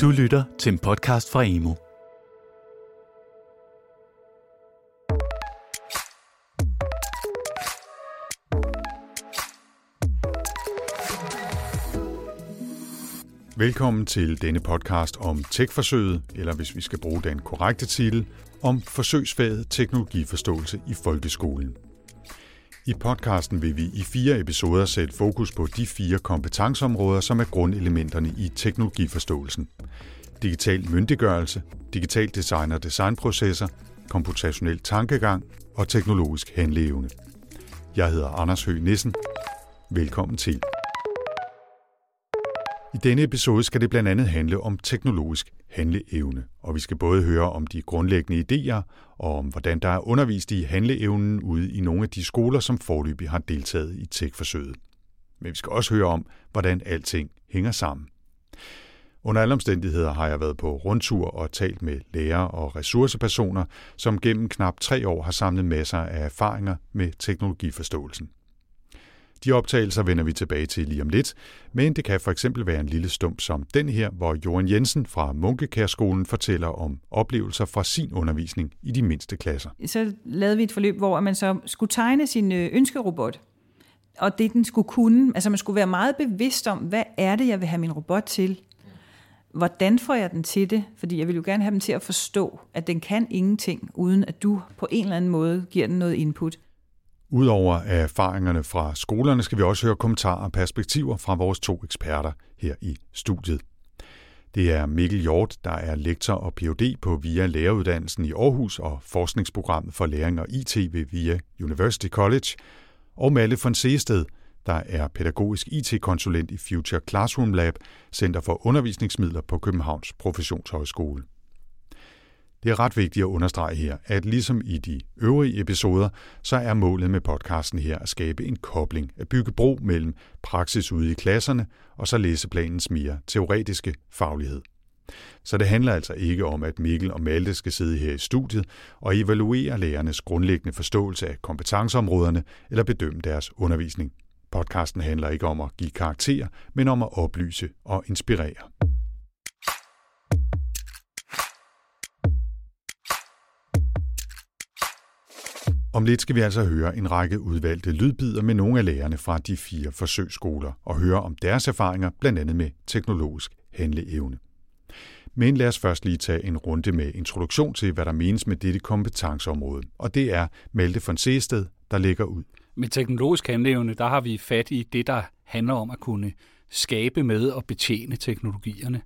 Du lytter til en podcast fra Emo. Velkommen til denne podcast om tech-forsøget, eller hvis vi skal bruge den korrekte titel, om forsøgsfaget teknologiforståelse i folkeskolen. I podcasten vil vi i fire episoder sætte fokus på de fire kompetenceområder, som er grundelementerne i teknologiforståelsen. Digital myndiggørelse, digital design og designprocesser, komputationel tankegang og teknologisk handleevne. Jeg hedder Anders Høgh Nissen. Velkommen til. I denne episode skal det blandt andet handle om teknologisk handleevne, og vi skal både høre om de grundlæggende idéer og om, hvordan der er undervist i handleevnen ude i nogle af de skoler, som forløbig har deltaget i tech-forsøget. Men vi skal også høre om, hvordan alting hænger sammen. Under alle omstændigheder har jeg været på rundtur og talt med lærere og ressourcepersoner, som gennem knap tre år har samlet masser af erfaringer med teknologiforståelsen. De optagelser vender vi tilbage til lige om lidt, men det kan for eksempel være en lille stump som den her, hvor Johan Jensen fra Munkekærskolen fortæller om oplevelser fra sin undervisning i de mindste klasser. Så lavede vi et forløb, hvor man så skulle tegne sin øh, ønskerobot, og det den skulle kunne, altså man skulle være meget bevidst om, hvad er det, jeg vil have min robot til? Hvordan får jeg den til det? Fordi jeg vil jo gerne have dem til at forstå, at den kan ingenting, uden at du på en eller anden måde giver den noget input. Udover erfaringerne fra skolerne skal vi også høre kommentarer og perspektiver fra vores to eksperter her i studiet. Det er Mikkel Hjort, der er lektor og Ph.D. på VIA Læreruddannelsen i Aarhus og forskningsprogrammet for læring og IT ved VIA University College, og Malle von Seested, der er pædagogisk IT-konsulent i Future Classroom Lab, Center for Undervisningsmidler på Københavns Professionshøjskole. Det er ret vigtigt at understrege her, at ligesom i de øvrige episoder, så er målet med podcasten her at skabe en kobling, at bygge bro mellem praksis ude i klasserne og så læseplanens mere teoretiske faglighed. Så det handler altså ikke om, at Mikkel og Malte skal sidde her i studiet og evaluere lærernes grundlæggende forståelse af kompetenceområderne eller bedømme deres undervisning. Podcasten handler ikke om at give karakter, men om at oplyse og inspirere. Om lidt skal vi altså høre en række udvalgte lydbider med nogle af lærerne fra de fire forsøgsskoler og høre om deres erfaringer, blandt andet med teknologisk handleevne. Men lad os først lige tage en runde med introduktion til, hvad der menes med dette kompetenceområde. Og det er Malte von Seested, der lægger ud. Med teknologisk handleevne, der har vi fat i det, der handler om at kunne skabe med og betjene teknologierne.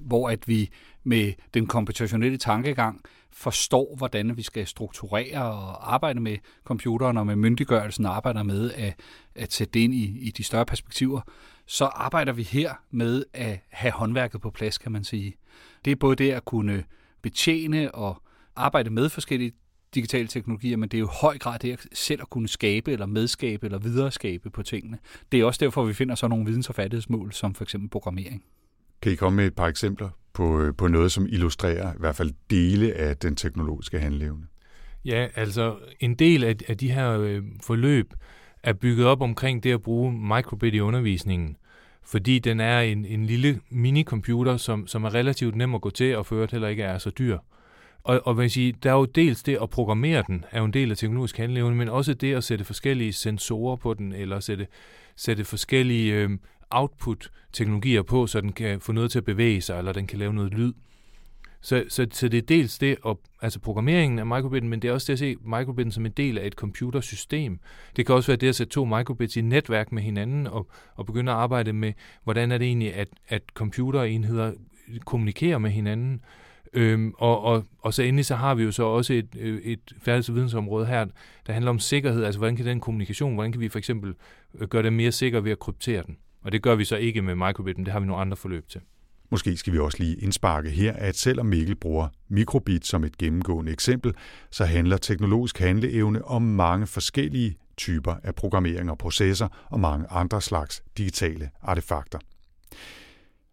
Hvor at vi med den komputationelle tankegang forstår, hvordan vi skal strukturere og arbejde med computeren og med myndiggørelsen og arbejder med at, at sætte det ind i, i de større perspektiver, så arbejder vi her med at have håndværket på plads, kan man sige. Det er både det at kunne betjene og arbejde med forskellige digitale teknologier, men det er jo i høj grad det at selv at kunne skabe eller medskabe eller videreskabe på tingene. Det er også derfor, vi finder så nogle videns- og færdighedsmål, som for eksempel programmering. Kan I komme med et par eksempler på, øh, på noget, som illustrerer i hvert fald dele af den teknologiske handleevne? Ja, altså en del af, af de her øh, forløb er bygget op omkring det at bruge microbit i undervisningen, fordi den er en, en lille minicomputer, som, som er relativt nem at gå til, og for heller ikke er så dyr. Og, og man sige, der er jo dels det at programmere den, er jo en del af teknologisk handleevne, men også det at sætte forskellige sensorer på den, eller sætte, sætte forskellige øh, output-teknologier på, så den kan få noget til at bevæge sig, eller den kan lave noget lyd. Så, så, så det er dels det, at, altså programmeringen af microbitten, men det er også det at se microbitten som en del af et computersystem. Det kan også være det at sætte to microbits i netværk med hinanden, og, og begynde at arbejde med, hvordan er det egentlig, at, at computerenheder kommunikerer med hinanden. Øhm, og, og, og så endelig så har vi jo så også et, øh, et færdigheds- og vidensområde her, der handler om sikkerhed, altså hvordan kan den kommunikation, hvordan kan vi for eksempel øh, gøre det mere sikker ved at kryptere den. Og det gør vi så ikke med microbit, men det har vi nogle andre forløb til. Måske skal vi også lige indsparke her, at selvom Mikkel bruger mikrobit som et gennemgående eksempel, så handler teknologisk handleevne om mange forskellige typer af programmering og processer og mange andre slags digitale artefakter.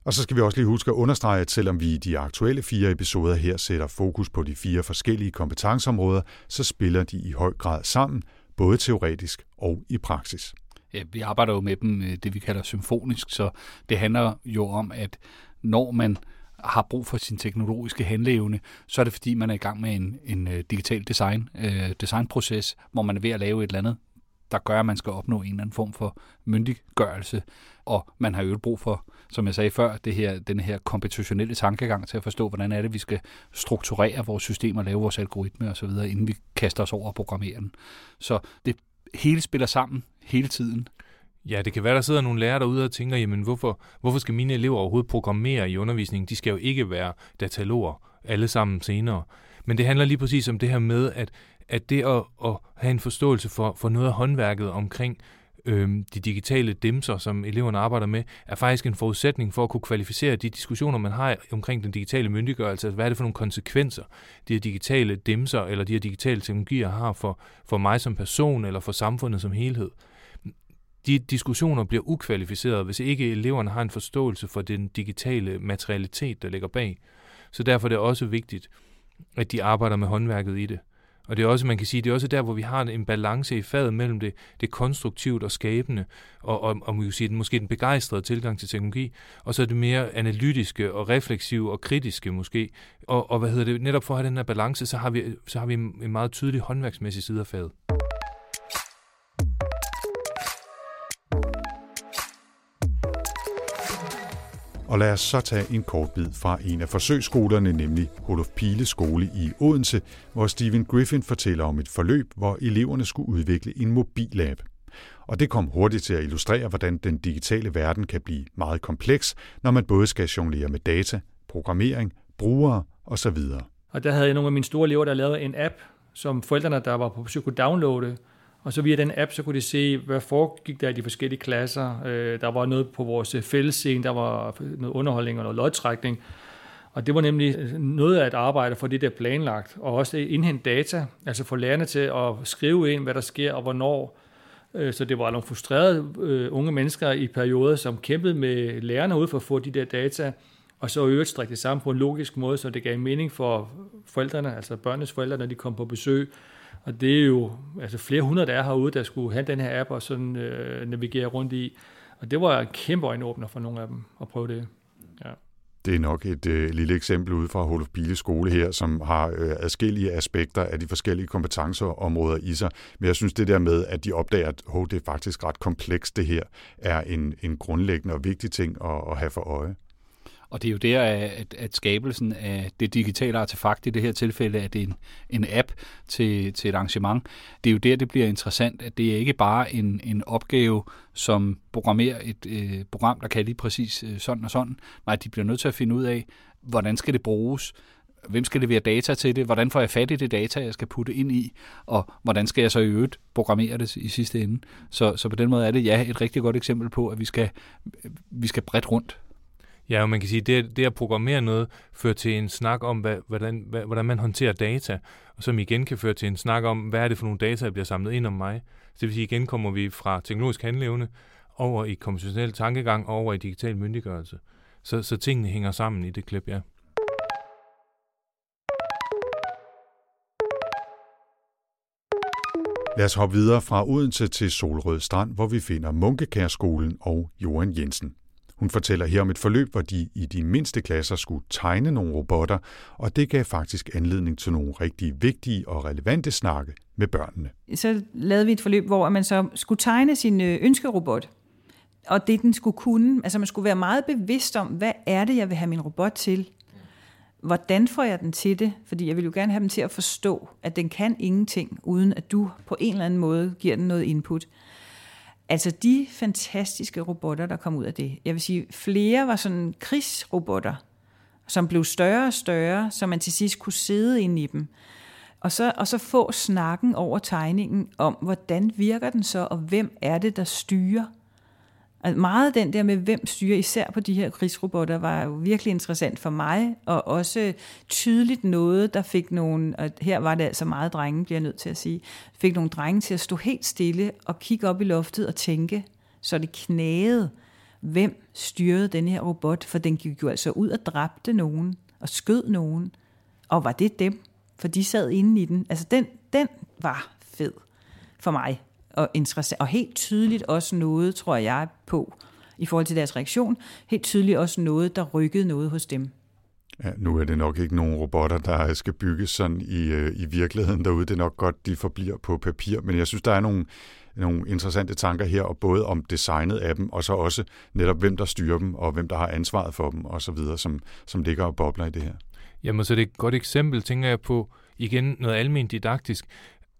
Og så skal vi også lige huske at understrege, at selvom vi i de aktuelle fire episoder her sætter fokus på de fire forskellige kompetenceområder, så spiller de i høj grad sammen, både teoretisk og i praksis. Ja, vi arbejder jo med dem, øh, det vi kalder symfonisk, så det handler jo om, at når man har brug for sin teknologiske handleevne, så er det fordi, man er i gang med en, en øh, digital design, øh, designproces, hvor man er ved at lave et eller andet, der gør, at man skal opnå en eller anden form for myndiggørelse. Og man har jo brug for, som jeg sagde før, det her, den her kompetitionelle tankegang til at forstå, hvordan er det, vi skal strukturere vores systemer, lave vores algoritme osv., inden vi kaster os over og programmere den. Så det hele spiller sammen hele tiden. Ja, det kan være, der sidder nogle lærere derude og tænker, jamen hvorfor, hvorfor skal mine elever overhovedet programmere i undervisningen? De skal jo ikke være dataloger alle sammen senere. Men det handler lige præcis om det her med, at, at det at, at have en forståelse for, for noget af håndværket omkring øhm, de digitale dimser, som eleverne arbejder med, er faktisk en forudsætning for at kunne kvalificere de diskussioner, man har omkring den digitale myndiggørelse. Altså, hvad er det for nogle konsekvenser, de her digitale dimser eller de her digitale teknologier har for, for mig som person eller for samfundet som helhed de diskussioner bliver ukvalificerede, hvis ikke eleverne har en forståelse for den digitale materialitet, der ligger bag. Så derfor er det også vigtigt, at de arbejder med håndværket i det. Og det er også, man kan sige, det er også der, hvor vi har en balance i faget mellem det, det konstruktivt og skabende, og, og, og man kan sige, den, måske den begejstrede tilgang til teknologi, og så det mere analytiske og refleksive og kritiske måske. Og, og hvad hedder det, netop for at have den her balance, så har vi, så har vi en meget tydelig håndværksmæssig side af faget. Og lad os så tage en kort bid fra en af forsøgsskolerne, nemlig Olof Pile skole i Odense, hvor Stephen Griffin fortæller om et forløb, hvor eleverne skulle udvikle en mobilapp. Og det kom hurtigt til at illustrere, hvordan den digitale verden kan blive meget kompleks, når man både skal jonglere med data, programmering, brugere osv. Og der havde jeg nogle af mine store elever, der lavede en app, som forældrene, der var på besøg, kunne downloade, og så via den app, så kunne de se, hvad foregik der i de forskellige klasser. Øh, der var noget på vores fællesscene, der var noget underholdning og noget lodtrækning. Og det var nemlig øh, noget af et arbejde for det, der planlagt, og også indhente data, altså få lærerne til at skrive ind, hvad der sker og hvornår. Øh, så det var nogle frustrerede øh, unge mennesker i perioder, som kæmpede med lærerne ud for at få de der data, og så øvrigt strikke det sammen på en logisk måde, så det gav mening for forældrene, altså børnenes forældre, når de kom på besøg, og det er jo altså flere hundrede, der er herude, der skulle have den her app og sådan øh, navigere rundt i. Og det var en kæmpe øjenåbner for nogle af dem at prøve det. Ja. Det er nok et øh, lille eksempel ud fra Holof Bile skole her, som har øh, adskillige aspekter af de forskellige kompetenceområder i sig. Men jeg synes det der med, at de opdager, at oh, det er faktisk ret komplekst det her, er en, en grundlæggende og vigtig ting at, at have for øje. Og det er jo der, at, at skabelsen af det digitale artefakt, i det her tilfælde, at det er en, en app til, til et arrangement, det er jo der, det bliver interessant, at det er ikke bare en, en opgave, som programmerer et øh, program, der kan lige præcis øh, sådan og sådan. Nej, de bliver nødt til at finde ud af, hvordan skal det bruges, hvem skal levere data til det, hvordan får jeg fat i det data, jeg skal putte ind i, og hvordan skal jeg så i øvrigt programmere det i sidste ende. Så, så på den måde er det ja et rigtig godt eksempel på, at vi skal, vi skal bredt rundt. Ja, og man kan sige, at det, det at programmere noget fører til en snak om, hvad, hvordan, hvad, hvordan man håndterer data, og som igen kan føre til en snak om, hvad er det for nogle data, der bliver samlet ind om mig. Så det vil sige, igen kommer vi fra teknologisk handleevne over i konventionel tankegang og over i digital myndiggørelse. Så, så tingene hænger sammen i det klip, ja. Lad os hoppe videre fra Odense til Solrød Strand, hvor vi finder Munkekærskolen og Johan Jensen. Hun fortæller her om et forløb, hvor de i de mindste klasser skulle tegne nogle robotter, og det gav faktisk anledning til nogle rigtig vigtige og relevante snakke med børnene. Så lavede vi et forløb, hvor man så skulle tegne sin øh, ønskerobot, og det den skulle kunne. Altså man skulle være meget bevidst om, hvad er det, jeg vil have min robot til? Hvordan får jeg den til det? Fordi jeg vil jo gerne have dem til at forstå, at den kan ingenting, uden at du på en eller anden måde giver den noget input. Altså de fantastiske robotter, der kom ud af det. Jeg vil sige, flere var sådan krigsrobotter, som blev større og større, så man til sidst kunne sidde inde i dem. Og så, og så få snakken over tegningen om, hvordan virker den så, og hvem er det, der styrer Altså meget den der med, hvem styrer især på de her krigsrobotter, var jo virkelig interessant for mig, og også tydeligt noget, der fik nogle, og her var det altså meget drenge, bliver jeg nødt til at sige, fik nogle drenge til at stå helt stille og kigge op i loftet og tænke, så det knagede, hvem styrede den her robot, for den gik jo altså ud og dræbte nogen, og skød nogen, og var det dem? For de sad inde i den. Altså den, den var fed for mig og interessant, og helt tydeligt også noget, tror jeg på, i forhold til deres reaktion, helt tydeligt også noget, der rykkede noget hos dem. Ja, nu er det nok ikke nogen robotter, der skal bygges sådan i, øh, i virkeligheden derude. Det er nok godt, de forbliver på papir, men jeg synes, der er nogle, nogle interessante tanker her, og både om designet af dem, og så også netop, hvem der styrer dem, og hvem der har ansvaret for dem, og så videre, som, som ligger og bobler i det her. Jamen, så det er et godt eksempel, tænker jeg på, igen noget almindeligt didaktisk.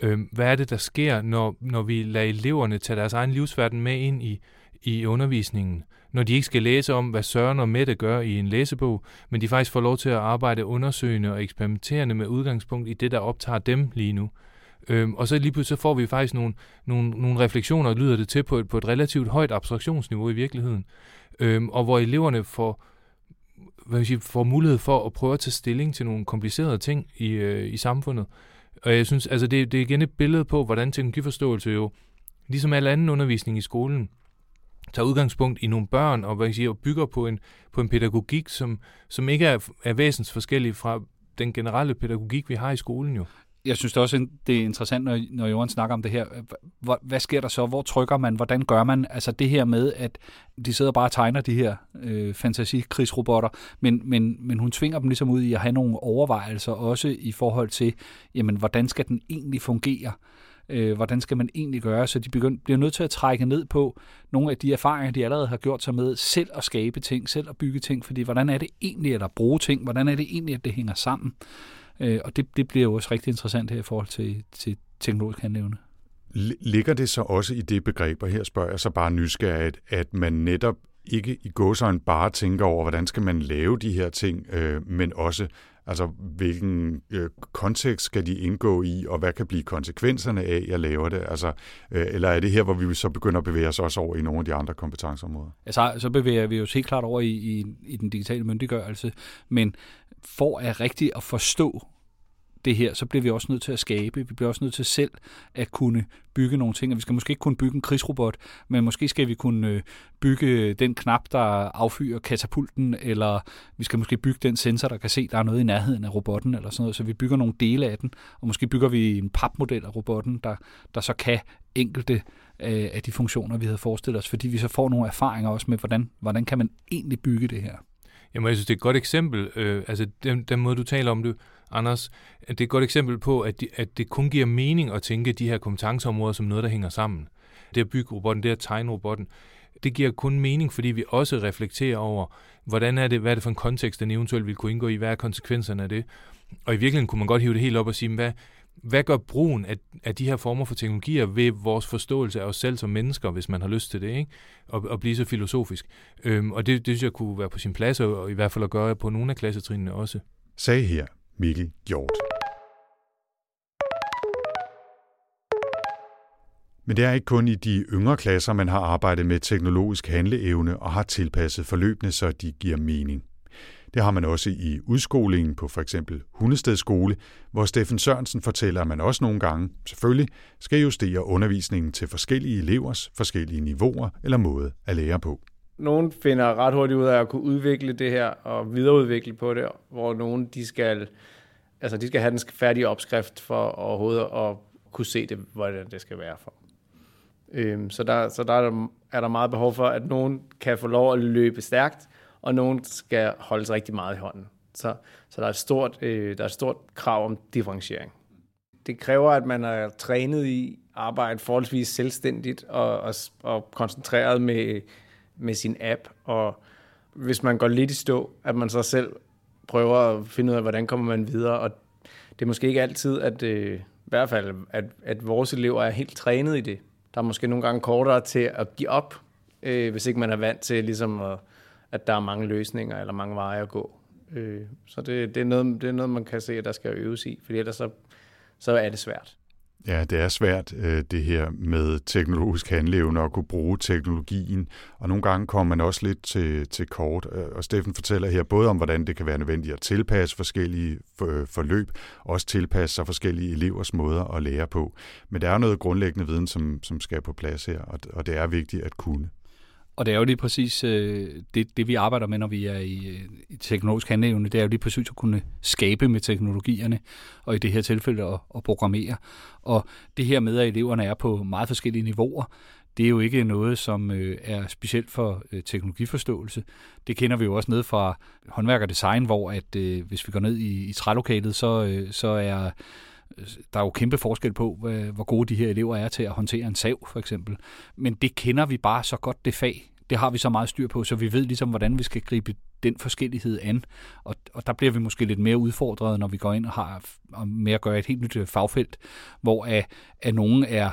Øh, hvad er det, der sker, når, når vi lader eleverne tage deres egen livsverden med ind i, i undervisningen? Når de ikke skal læse om, hvad Søren og Mette gør i en læsebog, men de faktisk får lov til at arbejde undersøgende og eksperimenterende med udgangspunkt i det, der optager dem lige nu. Øhm, og så lige pludselig så får vi faktisk nogle, nogle, nogle refleksioner, lyder det til, på et, på et relativt højt abstraktionsniveau i virkeligheden. Øhm, og hvor eleverne får, hvad vil sige, får mulighed for at prøve at tage stilling til nogle komplicerede ting i, øh, i samfundet. Og jeg synes, altså det, det er igen et billede på, hvordan teknologiforståelse jo, ligesom al anden undervisning i skolen, tager udgangspunkt i nogle børn og, hvad jeg siger, og bygger på en, på en pædagogik, som, som ikke er, er væsensforskellig fra den generelle pædagogik, vi har i skolen jo jeg synes det også, det er interessant, når, når Johan snakker om det her. Hvor, hvad sker der så? Hvor trykker man? Hvordan gør man? Altså det her med, at de sidder bare og tegner de her øh, fantasikrigsrobotter, men, men, men hun tvinger dem ligesom ud i at have nogle overvejelser, også i forhold til, jamen, hvordan skal den egentlig fungere? Øh, hvordan skal man egentlig gøre? Så de begynd, bliver nødt til at trække ned på nogle af de erfaringer, de allerede har gjort sig med, selv at skabe ting, selv at bygge ting, fordi hvordan er det egentlig at bruge ting? Hvordan er det egentlig, at det hænger sammen? Øh, og det, det bliver jo også rigtig interessant her i forhold til, til teknologisk handlevende. Ligger det så også i det begreb, og her spørger jeg så bare nysgerrigt, at man netop ikke i gåsøjne bare tænker over, hvordan skal man lave de her ting, øh, men også, altså hvilken øh, kontekst skal de indgå i, og hvad kan blive konsekvenserne af, at jeg laver det? Altså, øh, eller er det her, hvor vi så begynder at bevæge os også over i nogle af de andre kompetenceområder? Altså, så bevæger vi os helt klart over i, i, i den digitale myndiggørelse, men for at rigtigt at forstå det her, så bliver vi også nødt til at skabe. Vi bliver også nødt til selv at kunne bygge nogle ting. Og vi skal måske ikke kunne bygge en krigsrobot, men måske skal vi kunne øh, bygge den knap, der affyrer katapulten, eller vi skal måske bygge den sensor, der kan se, der er noget i nærheden af robotten, eller sådan noget. Så vi bygger nogle dele af den, og måske bygger vi en papmodel af robotten, der, der så kan enkelte øh, af de funktioner, vi havde forestillet os, fordi vi så får nogle erfaringer også med, hvordan, hvordan kan man egentlig bygge det her. Jamen, jeg synes, det er et godt eksempel. Øh, altså, den, den måde, du taler om det, Anders, det er et godt eksempel på, at, de, at det kun giver mening at tænke de her kompetenceområder som noget, der hænger sammen. Det at bygge robotten, det at tegne robotten, det giver kun mening, fordi vi også reflekterer over, hvordan er det, hvad er det for en kontekst, den eventuelt vil kunne indgå i, hvad er konsekvenserne af det. Og i virkeligheden kunne man godt hive det helt op og sige, hvad, hvad gør brugen af, af de her former for teknologier ved vores forståelse af os selv som mennesker, hvis man har lyst til det, ikke? Og, og blive så filosofisk. Øhm, og det, det synes jeg kunne være på sin plads, og, i hvert fald at gøre på nogle af klassetrinene også. Sag her Mikkel Hjort. Men det er ikke kun i de yngre klasser, man har arbejdet med teknologisk handleevne og har tilpasset forløbene, så de giver mening. Det har man også i udskolingen på for eksempel Hundested skole, hvor Steffen Sørensen fortæller, at man også nogle gange, selvfølgelig, skal justere undervisningen til forskellige elevers forskellige niveauer eller måde at lære på nogen finder ret hurtigt ud af at kunne udvikle det her og videreudvikle på det, hvor nogen de skal, altså de skal have den færdige opskrift for overhovedet at kunne se det, hvordan det skal være for. Øhm, så der, så der er, der er der meget behov for, at nogen kan få lov at løbe stærkt, og nogen skal holdes rigtig meget i hånden. Så, så der, er et stort, øh, der er et stort krav om differentiering. Det kræver, at man er trænet i at arbejde forholdsvis selvstændigt og, og, og koncentreret med, med sin app. Og hvis man går lidt i stå, at man så selv prøver at finde ud af, hvordan kommer man videre. Og det er måske ikke altid, at øh, i hvert fald, at, at vores elever er helt trænet i det. Der er måske nogle gange kortere til at give op, øh, hvis ikke man er vant til ligesom at at der er mange løsninger eller mange veje at gå. Øh, så det, det, er noget, det er noget, man kan se, at der skal øves i, for ellers så, så er det svært. Ja, det er svært, øh, det her med teknologisk handlevne og kunne bruge teknologien. Og nogle gange kommer man også lidt til, til kort. Øh, og Steffen fortæller her både om, hvordan det kan være nødvendigt at tilpasse forskellige øh, forløb, også tilpasse sig forskellige elevers måder at lære på. Men der er noget grundlæggende viden, som, som skal på plads her, og det er vigtigt at kunne. Og det er jo lige præcis øh, det, det, vi arbejder med, når vi er i, øh, i teknologisk handleevne. Det er jo lige præcis at kunne skabe med teknologierne, og i det her tilfælde at, at programmere. Og det her med, at eleverne er på meget forskellige niveauer, det er jo ikke noget, som øh, er specielt for øh, teknologiforståelse. Det kender vi jo også ned fra håndværk og design, hvor at øh, hvis vi går ned i, i trælokalet, så, øh, så er der er jo kæmpe forskel på, hvor gode de her elever er til at håndtere en sav, for eksempel. Men det kender vi bare så godt, det fag. Det har vi så meget styr på, så vi ved ligesom, hvordan vi skal gribe den forskellighed an. Og, og der bliver vi måske lidt mere udfordret, når vi går ind og har med at gøre et helt nyt øh, fagfelt, hvor at, at nogen er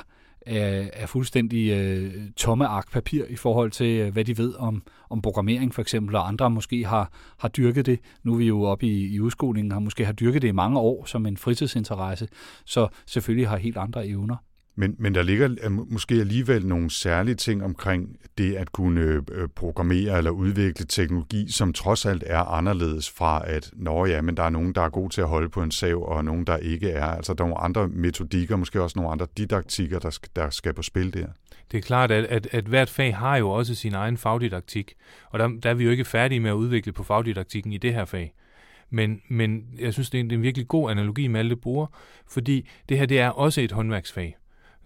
er, er fuldstændig øh, tomme ark papir i forhold til, øh, hvad de ved om, om programmering for eksempel, og andre måske har, har dyrket det. Nu er vi jo oppe i, i udskolingen, har måske har dyrket det i mange år som en fritidsinteresse, så selvfølgelig har helt andre evner. Men, men der ligger øh, måske alligevel nogle særlige ting omkring det at kunne øh, programmere eller udvikle teknologi, som trods alt er anderledes fra at, nå ja, men der er nogen, der er god til at holde på en sav, og nogen, der ikke er. Altså der er nogle andre metodikker, måske også nogle andre didaktikker, der skal, der skal på spil der. Det er klart, at, at, at hvert fag har jo også sin egen fagdidaktik, og der, der er vi jo ikke færdige med at udvikle på fagdidaktikken i det her fag. Men, men jeg synes, det er en, det er en virkelig god analogi med det bruger, fordi det her det er også et håndværksfag.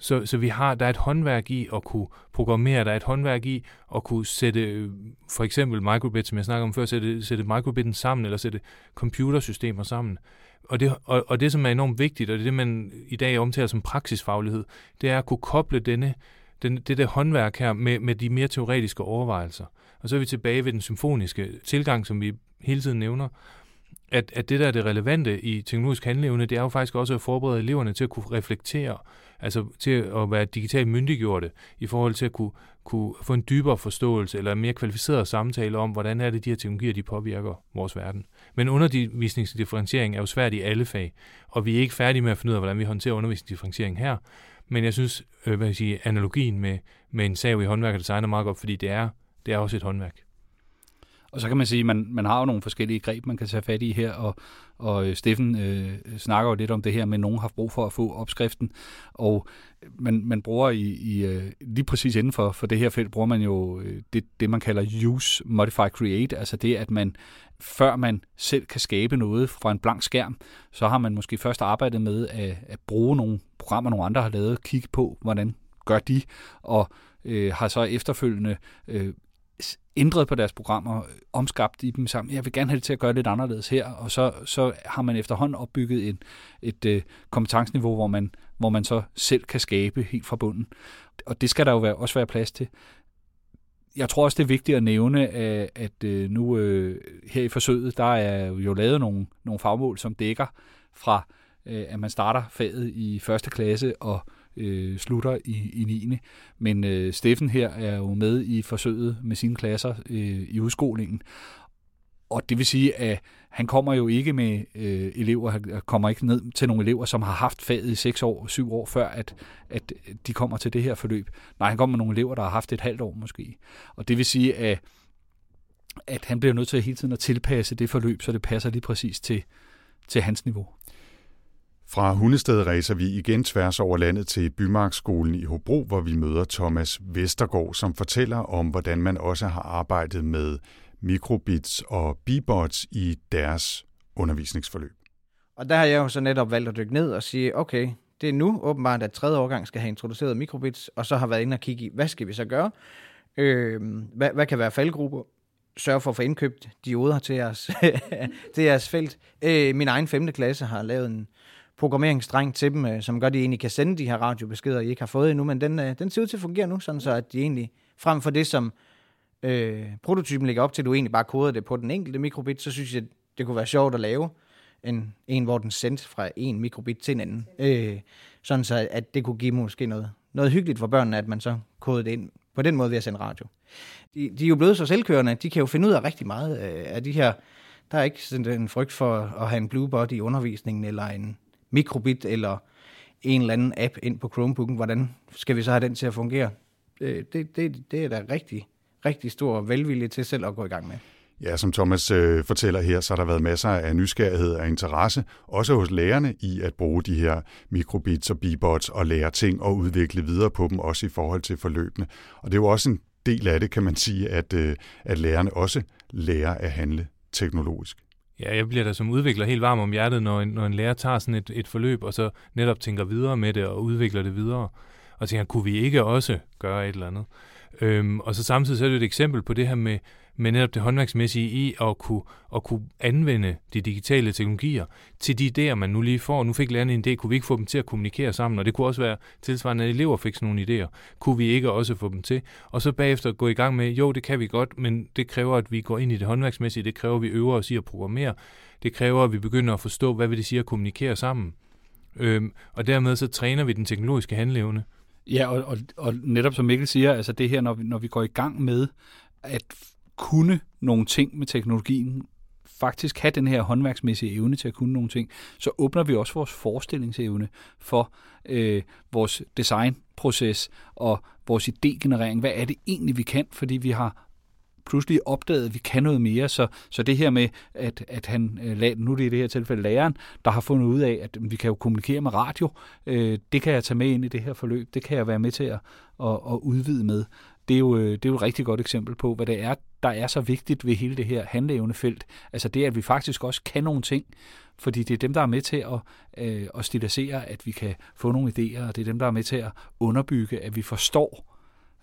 Så, så vi har, der er et håndværk i at kunne programmere, der er et håndværk i at kunne sætte øh, for eksempel microbit, som jeg snakker om før, sætte, sætte microbitten sammen, eller sætte computersystemer sammen. Og det, og, og det, som er enormt vigtigt, og det er det, man i dag omtaler som praksisfaglighed, det er at kunne koble denne, den, det der håndværk her med, med de mere teoretiske overvejelser. Og så er vi tilbage ved den symfoniske tilgang, som vi hele tiden nævner, at, at det, der er det relevante i teknologisk handleevne, det er jo faktisk også at forberede eleverne til at kunne reflektere altså til at være digitalt myndiggjorte i forhold til at kunne, kunne få en dybere forståelse eller en mere kvalificeret samtale om, hvordan er det, de her teknologier de påvirker vores verden. Men undervisningsdifferentiering er jo svært i alle fag, og vi er ikke færdige med at finde ud af, hvordan vi håndterer undervisningsdifferentiering her. Men jeg synes, øh, hvad jeg sige, analogien med, med en sav i håndværk og design er meget godt, fordi det er, det er også et håndværk. Og så kan man sige, at man, man har jo nogle forskellige greb, man kan tage fat i her, og, og øh, Steffen øh, snakker jo lidt om det her, men nogen har brug for at få opskriften, og man, man bruger i, i øh, lige præcis inden for, for det her felt, bruger man jo øh, det, det, man kalder use, modify, create, altså det, at man før man selv kan skabe noget fra en blank skærm, så har man måske først arbejdet med at, at bruge nogle programmer, nogle andre har lavet, kigge på, hvordan gør de, og øh, har så efterfølgende øh, ændret på deres programmer, omskabt i dem sammen. Jeg vil gerne have det til at gøre lidt anderledes her, og så, så har man efterhånden opbygget en, et øh, kompetenceniveau, hvor man, hvor man så selv kan skabe helt fra bunden. Og det skal der jo være, også være plads til. Jeg tror også, det er vigtigt at nævne, at, at øh, nu øh, her i forsøget, der er jo lavet nogle, nogle fagmål, som dækker fra, øh, at man starter faget i første klasse og øh, slutter i, i 9. Men øh, Steffen her er jo med i forsøget med sine klasser øh, i udskolingen. Og det vil sige, at han kommer jo ikke med øh, elever, han kommer ikke ned til nogle elever, som har haft faget i 6 år, 7 år, før at, at de kommer til det her forløb. Nej, han kommer med nogle elever, der har haft et halvt år måske. Og det vil sige, at, at han bliver nødt til hele tiden at tilpasse det forløb, så det passer lige præcis til, til hans niveau. Fra Hundested rejser vi igen tværs over landet til Bymarkskolen i Hobro, hvor vi møder Thomas Vestergaard, som fortæller om, hvordan man også har arbejdet med mikrobits og bibots i deres undervisningsforløb. Og der har jeg jo så netop valgt at dykke ned og sige, okay, det er nu åbenbart, at tredje årgang skal have introduceret mikrobits, og så har været inde og kigge i, hvad skal vi så gøre? Øh, hvad, hvad kan være faldgrupper? Sørge for at få indkøbt dioder til jeres, til jeres felt. Øh, min egen femte klasse har lavet en, programmeringsdreng til dem, øh, som gør, at de egentlig kan sende de her radiobeskeder, I ikke har fået endnu, men den, øh, den ser ud til at fungere nu, sådan så at de egentlig, frem for det, som øh, prototypen ligger op til, du egentlig bare koder det på den enkelte mikrobit, så synes jeg, det kunne være sjovt at lave en, en hvor den sendt fra en mikrobit til en anden. Øh, sådan så, at det kunne give måske noget, noget hyggeligt for børnene, at man så kodede det ind på den måde ved at sende radio. De, de er jo blevet så selvkørende, de kan jo finde ud af rigtig meget øh, af de her. Der er ikke sådan en frygt for at have en bluebot i undervisningen, eller en, mikrobit eller en eller anden app ind på Chromebooken, hvordan skal vi så have den til at fungere? Øh, det, det, det er da rigtig, rigtig stor velvilje til selv at gå i gang med. Ja, som Thomas øh, fortæller her, så har der været masser af nysgerrighed og interesse, også hos lærerne, i at bruge de her mikrobits og bibots og lære ting og udvikle videre på dem, også i forhold til forløbene. Og det er jo også en del af det, kan man sige, at, øh, at lærerne også lærer at handle teknologisk. Ja, jeg bliver da som udvikler helt varm om hjertet, når en, når en lærer tager sådan et, et forløb, og så netop tænker videre med det og udvikler det videre. og tænker, kunne vi ikke også gøre et eller andet? Øhm, og så samtidig så er det et eksempel på det her med, med netop det håndværksmæssige i at kunne, at kunne anvende de digitale teknologier til de idéer, man nu lige får. Nu fik lærerne en idé, kunne vi ikke få dem til at kommunikere sammen? Og det kunne også være tilsvarende, at elever fik sådan nogle idéer. Kunne vi ikke også få dem til? Og så bagefter gå i gang med, jo, det kan vi godt, men det kræver, at vi går ind i det håndværksmæssige. Det kræver, at vi øver os i at programmere. Det kræver, at vi begynder at forstå, hvad vil det sige at kommunikere sammen. Øhm, og dermed så træner vi den teknologiske handleevne. Ja, og, og, og netop som Mikkel siger, altså det her, når vi, når vi går i gang med at kunne nogle ting med teknologien, faktisk have den her håndværksmæssige evne til at kunne nogle ting, så åbner vi også vores forestillingsevne for øh, vores designproces og vores idégenerering. Hvad er det egentlig, vi kan? Fordi vi har pludselig opdaget, at vi kan noget mere. Så, så det her med, at, at han, øh, nu er det i det her tilfælde læreren, der har fundet ud af, at mm, vi kan jo kommunikere med radio, øh, det kan jeg tage med ind i det her forløb, det kan jeg være med til at, at, at udvide med. Det er, jo, øh, det er jo et rigtig godt eksempel på, hvad det er, der er så vigtigt ved hele det her handleevnefelt. Altså det, at vi faktisk også kan nogle ting, fordi det er dem, der er med til at, øh, at stilisere, at vi kan få nogle idéer, og det er dem, der er med til at underbygge, at vi forstår,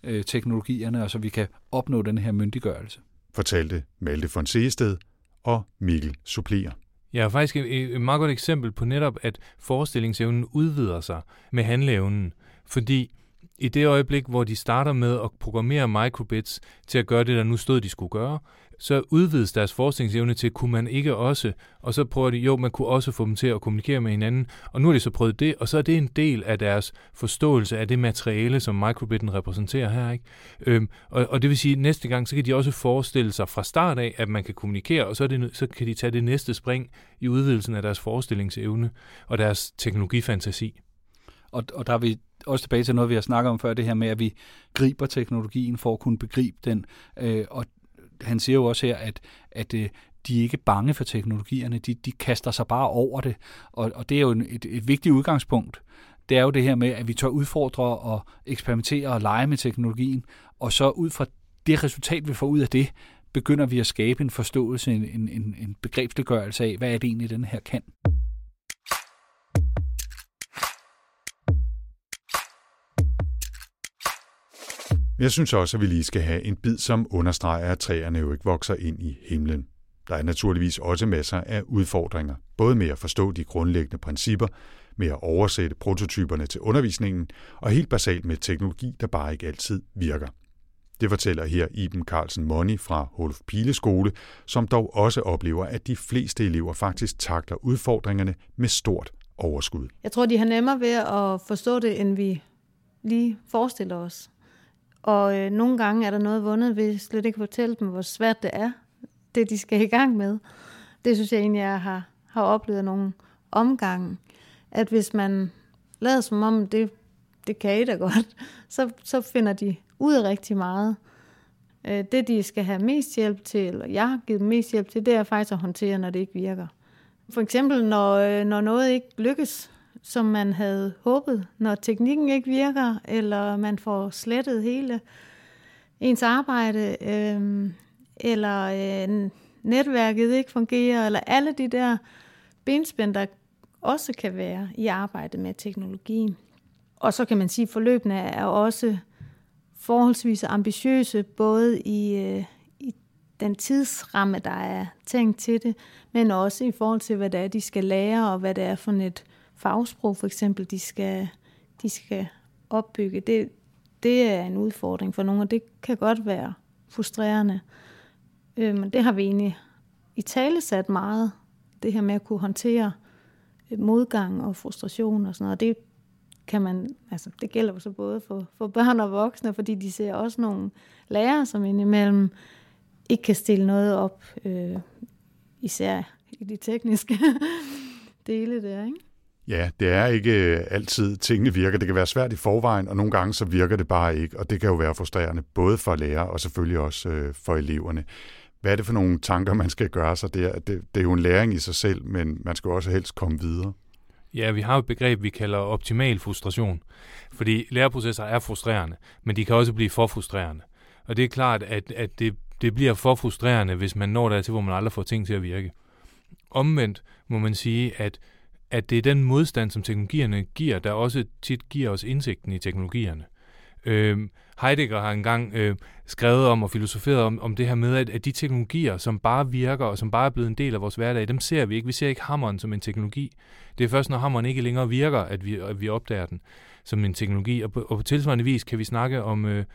øh, teknologierne, og så vi kan opnå den her myndiggørelse. Fortalte Malte von Seested og Mikkel Supplier. Ja, faktisk et, et meget godt eksempel på netop, at forestillingsevnen udvider sig med handleevnen. Fordi i det øjeblik, hvor de starter med at programmere microbits til at gøre det, der nu stod, de skulle gøre, så udvides deres forskningsevne til, kunne man ikke også, og så prøver de, jo, man kunne også få dem til at kommunikere med hinanden, og nu har de så prøvet det, og så er det en del af deres forståelse af det materiale, som microbitten repræsenterer her, ikke? Øhm, og, og det vil sige, at næste gang, så kan de også forestille sig fra start af, at man kan kommunikere, og så, er det, så kan de tage det næste spring i udvidelsen af deres forestillingsevne og deres teknologifantasi. Og, og der er vi også tilbage til noget, vi har snakket om før, det her med, at vi griber teknologien for at kunne begribe den. Øh, og han siger jo også her, at, at øh, de er ikke bange for teknologierne, de, de kaster sig bare over det. Og, og det er jo et, et vigtigt udgangspunkt. Det er jo det her med, at vi tør udfordre og eksperimentere og lege med teknologien, og så ud fra det resultat, vi får ud af det, begynder vi at skabe en forståelse, en, en, en begrebsliggørelse af, hvad er det egentlig, den her kan. Jeg synes også, at vi lige skal have en bid, som understreger, at træerne jo ikke vokser ind i himlen. Der er naturligvis også masser af udfordringer, både med at forstå de grundlæggende principper, med at oversætte prototyperne til undervisningen, og helt basalt med teknologi, der bare ikke altid virker. Det fortæller her Iben Carlsen Moni fra Holf Pile Skole, som dog også oplever, at de fleste elever faktisk takler udfordringerne med stort overskud. Jeg tror, de har nemmere ved at forstå det, end vi lige forestiller os. Og øh, nogle gange er der noget vundet ved slet ikke fortælle dem, hvor svært det er, det de skal i gang med. Det synes jeg egentlig, jeg har, har oplevet nogle omgange. At hvis man lader som om, det, det kan I da godt, så, så finder de ud af rigtig meget. Øh, det, de skal have mest hjælp til, eller jeg har givet dem mest hjælp til, det er faktisk at håndtere, når det ikke virker. For eksempel, når, øh, når noget ikke lykkes, som man havde håbet, når teknikken ikke virker, eller man får slettet hele ens arbejde, øh, eller øh, netværket ikke fungerer, eller alle de der benspænd, der også kan være i arbejdet med teknologien. Og så kan man sige, at forløbene er også forholdsvis ambitiøse, både i, øh, i den tidsramme, der er tænkt til det, men også i forhold til, hvad det er, de skal lære, og hvad det er for et fagsprog for eksempel, de skal, de skal opbygge, det, det er en udfordring for nogle, og det kan godt være frustrerende. Øh, men det har vi egentlig i tale sat meget, det her med at kunne håndtere øh, modgang og frustration og sådan noget. Det kan man, altså det gælder jo så både for, for børn og voksne, fordi de ser også nogle lærere, som indimellem ikke kan stille noget op, øh, især i de tekniske dele der, ikke? Ja, det er ikke øh, altid, tingene virker. Det kan være svært i forvejen, og nogle gange så virker det bare ikke, og det kan jo være frustrerende, både for lærer og selvfølgelig også øh, for eleverne. Hvad er det for nogle tanker, man skal gøre sig der? Det, det er jo en læring i sig selv, men man skal også helst komme videre. Ja, vi har et begreb, vi kalder optimal frustration. Fordi læreprocesser er frustrerende, men de kan også blive for frustrerende. Og det er klart, at, at det, det bliver for frustrerende, hvis man når dertil, hvor man aldrig får ting til at virke. Omvendt må man sige, at at det er den modstand, som teknologierne giver, der også tit giver os indsigten i teknologierne. Øh, Heidegger har engang øh, skrevet om og filosoferet om, om det her med, at, at de teknologier, som bare virker og som bare er blevet en del af vores hverdag, dem ser vi ikke. Vi ser ikke hammeren som en teknologi. Det er først, når hammeren ikke længere virker, at vi, at vi opdager den som en teknologi. Og på, og på tilsvarende vis kan vi snakke om, øh,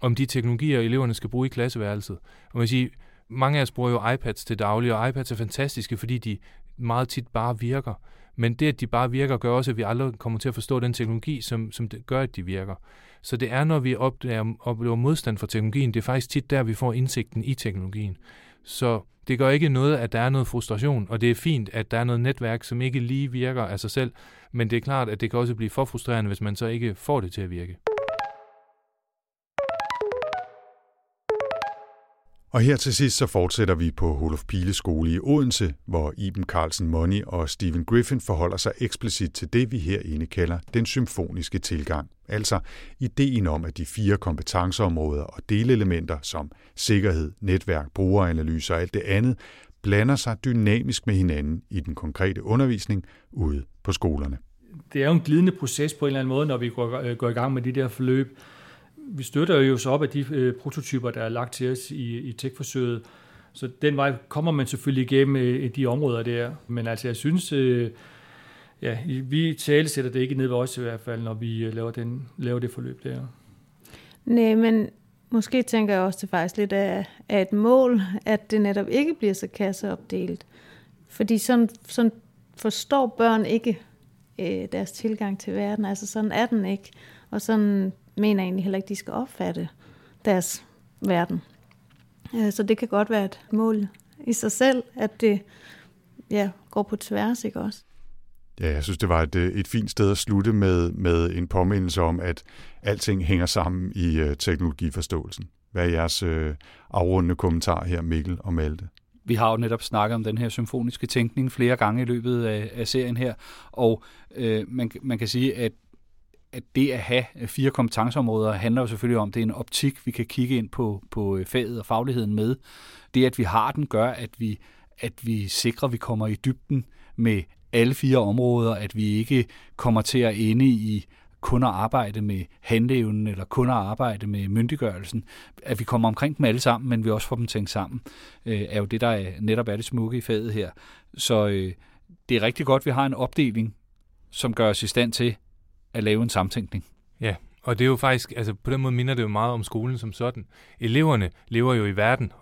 om de teknologier, eleverne skal bruge i klasseværelset. Og man siger, mange af os bruger jo iPads til daglig, og iPads er fantastiske, fordi de meget tit bare virker. Men det, at de bare virker, gør også, at vi aldrig kommer til at forstå den teknologi, som, som det gør, at de virker. Så det er, når vi opdager, oplever modstand for teknologien, det er faktisk tit der, vi får indsigten i teknologien. Så det gør ikke noget, at der er noget frustration, og det er fint, at der er noget netværk, som ikke lige virker af sig selv, men det er klart, at det kan også blive for frustrerende, hvis man så ikke får det til at virke. Og her til sidst så fortsætter vi på Holof Pile skole i Odense, hvor Iben Carlsen Money og Stephen Griffin forholder sig eksplicit til det, vi herinde kalder den symfoniske tilgang. Altså ideen om, at de fire kompetenceområder og delelementer som sikkerhed, netværk, brugeranalyse og alt det andet, blander sig dynamisk med hinanden i den konkrete undervisning ude på skolerne. Det er jo en glidende proces på en eller anden måde, når vi går, øh, går i gang med de der forløb vi støtter jo så op af de øh, prototyper, der er lagt til os i, i tech-forsøget. Så den vej kommer man selvfølgelig igennem øh, de områder der. Men altså, jeg synes, øh, ja, vi talesætter det ikke ned ved os i hvert fald, når vi øh, laver, den, laver det forløb der. Nej, men måske tænker jeg også, til faktisk lidt af, af et mål, at det netop ikke bliver så kasseopdelt. Fordi sådan, sådan forstår børn ikke øh, deres tilgang til verden. Altså sådan er den ikke. Og sådan mener egentlig heller ikke, de skal opfatte deres verden. Øh, så det kan godt være et mål i sig selv, at det ja, går på tværs, ikke også? Ja, jeg synes, det var et, øh, et fint sted at slutte med, med en påmindelse om, at alting hænger sammen i uh, teknologiforståelsen. Hvad er jeres uh, afrundende kommentar her, Mikkel og Malte? Vi har jo netop snakket om den her symfoniske tænkning flere gange i løbet af, af serien her, og øh, man, man kan sige, at at det at have øh, fire kompetenceområder handler jo selvfølgelig om, det er en optik, vi kan kigge ind på, på øh, faget og fagligheden med. Det, at vi har den, gør, at vi, at vi sikrer, at vi kommer i dybden med alle fire områder, at vi ikke kommer til at ende i kun at arbejde med handleevnen eller kun at arbejde med myndiggørelsen. At vi kommer omkring dem alle sammen, men vi også får dem tænkt sammen, øh, er jo det, der er, netop er det smukke i faget her. Så øh, det er rigtig godt, at vi har en opdeling, som gør os i stand til at lave en samtænkning. Ja, og det er jo faktisk, altså på den måde minder det jo meget om skolen som sådan. Eleverne lever jo i verden,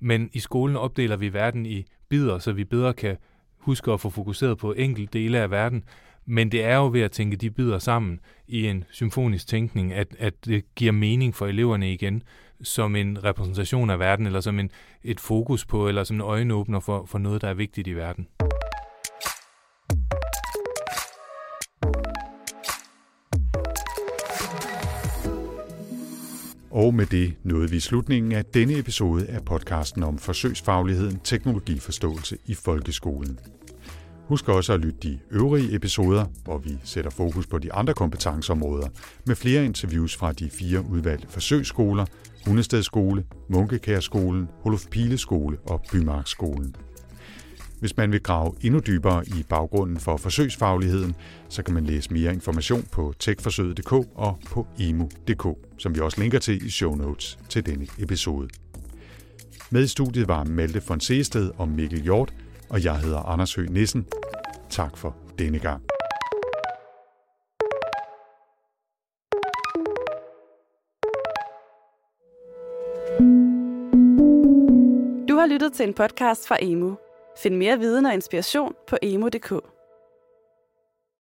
men i skolen opdeler vi verden i bidder, så vi bedre kan huske at få fokuseret på enkelte dele af verden. Men det er jo ved at tænke de bidder sammen i en symfonisk tænkning, at, at det giver mening for eleverne igen, som en repræsentation af verden, eller som en, et fokus på, eller som en øjenåbner for, for noget, der er vigtigt i verden. Og med det nåede vi slutningen af denne episode af podcasten om forsøgsfagligheden teknologiforståelse i folkeskolen. Husk også at lytte de øvrige episoder, hvor vi sætter fokus på de andre kompetenceområder, med flere interviews fra de fire udvalgte forsøgsskoler, Hundestedskole, Munkekærskolen, Holof Pile Skole og Bymarkskolen. Hvis man vil grave endnu dybere i baggrunden for forsøgsfagligheden, så kan man læse mere information på techforsøget.dk og på emu.dk, som vi også linker til i show notes til denne episode. Med i studiet var Malte von Seested og Mikkel Hjort, og jeg hedder Anders Høgh Nissen. Tak for denne gang. Du har lyttet til en podcast fra Emu. Find mere viden og inspiration på emo.dk.